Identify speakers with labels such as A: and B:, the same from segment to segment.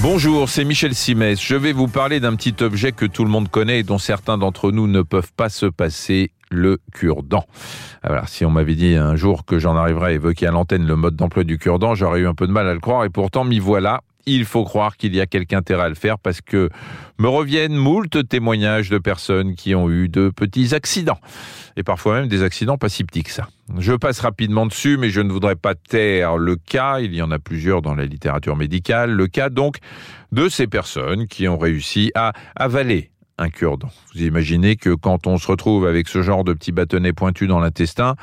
A: Bonjour, c'est Michel Simès. Je vais vous parler d'un petit objet que tout le monde connaît et dont certains d'entre nous ne peuvent pas se passer, le cure-dent. Alors, si on m'avait dit un jour que j'en arriverais à évoquer à l'antenne le mode d'emploi du cure-dent, j'aurais eu un peu de mal à le croire et pourtant m'y voilà il faut croire qu'il y a quelque intérêt à le faire parce que me reviennent moult témoignages de personnes qui ont eu de petits accidents. Et parfois même des accidents pas si petits que ça. Je passe rapidement dessus, mais je ne voudrais pas taire le cas, il y en a plusieurs dans la littérature médicale, le cas donc de ces personnes qui ont réussi à avaler un cure-dent. Vous imaginez que quand on se retrouve avec ce genre de petits bâtonnets pointus dans l'intestin,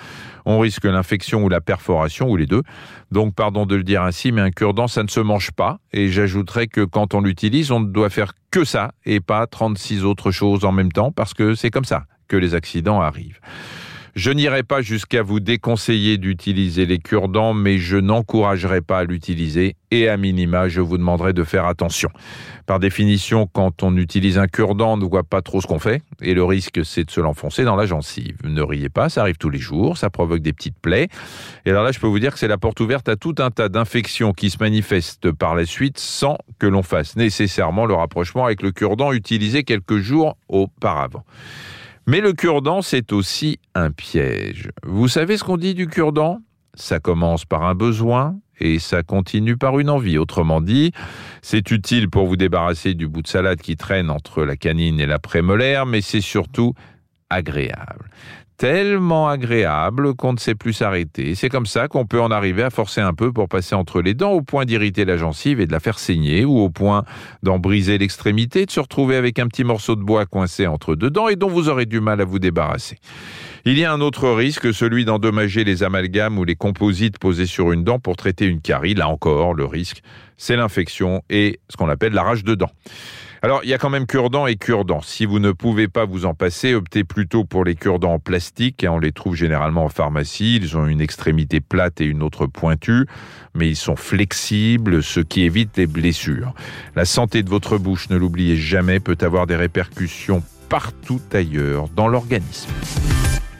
A: on risque l'infection ou la perforation, ou les deux. Donc, pardon de le dire ainsi, mais un cure-dent, ça ne se mange pas. Et j'ajouterais que quand on l'utilise, on ne doit faire que ça et pas 36 autres choses en même temps, parce que c'est comme ça que les accidents arrivent. Je n'irai pas jusqu'à vous déconseiller d'utiliser les cure-dents, mais je n'encouragerai pas à l'utiliser et à minima, je vous demanderai de faire attention. Par définition, quand on utilise un cure-dent, on ne voit pas trop ce qu'on fait et le risque, c'est de se l'enfoncer dans la gencive. Ne riez pas, ça arrive tous les jours, ça provoque des petites plaies. Et alors là, je peux vous dire que c'est la porte ouverte à tout un tas d'infections qui se manifestent par la suite sans que l'on fasse nécessairement le rapprochement avec le cure-dent utilisé quelques jours auparavant. Mais le cure-dent, c'est aussi un piège. Vous savez ce qu'on dit du cure-dent? Ça commence par un besoin et ça continue par une envie. Autrement dit, c'est utile pour vous débarrasser du bout de salade qui traîne entre la canine et la prémolaire, mais c'est surtout agréable tellement agréable qu'on ne sait plus s'arrêter. C'est comme ça qu'on peut en arriver à forcer un peu pour passer entre les dents au point d'irriter la gencive et de la faire saigner ou au point d'en briser l'extrémité, de se retrouver avec un petit morceau de bois coincé entre deux dents et dont vous aurez du mal à vous débarrasser. Il y a un autre risque, celui d'endommager les amalgames ou les composites posés sur une dent pour traiter une carie. Là encore, le risque, c'est l'infection et ce qu'on appelle la rage de dents. Alors, il y a quand même cure-dents et cure-dents. Si vous ne pouvez pas vous en passer, optez plutôt pour les cure-dents en plastique. On les trouve généralement en pharmacie. Ils ont une extrémité plate et une autre pointue, mais ils sont flexibles, ce qui évite les blessures. La santé de votre bouche, ne l'oubliez jamais, peut avoir des répercussions partout ailleurs dans l'organisme.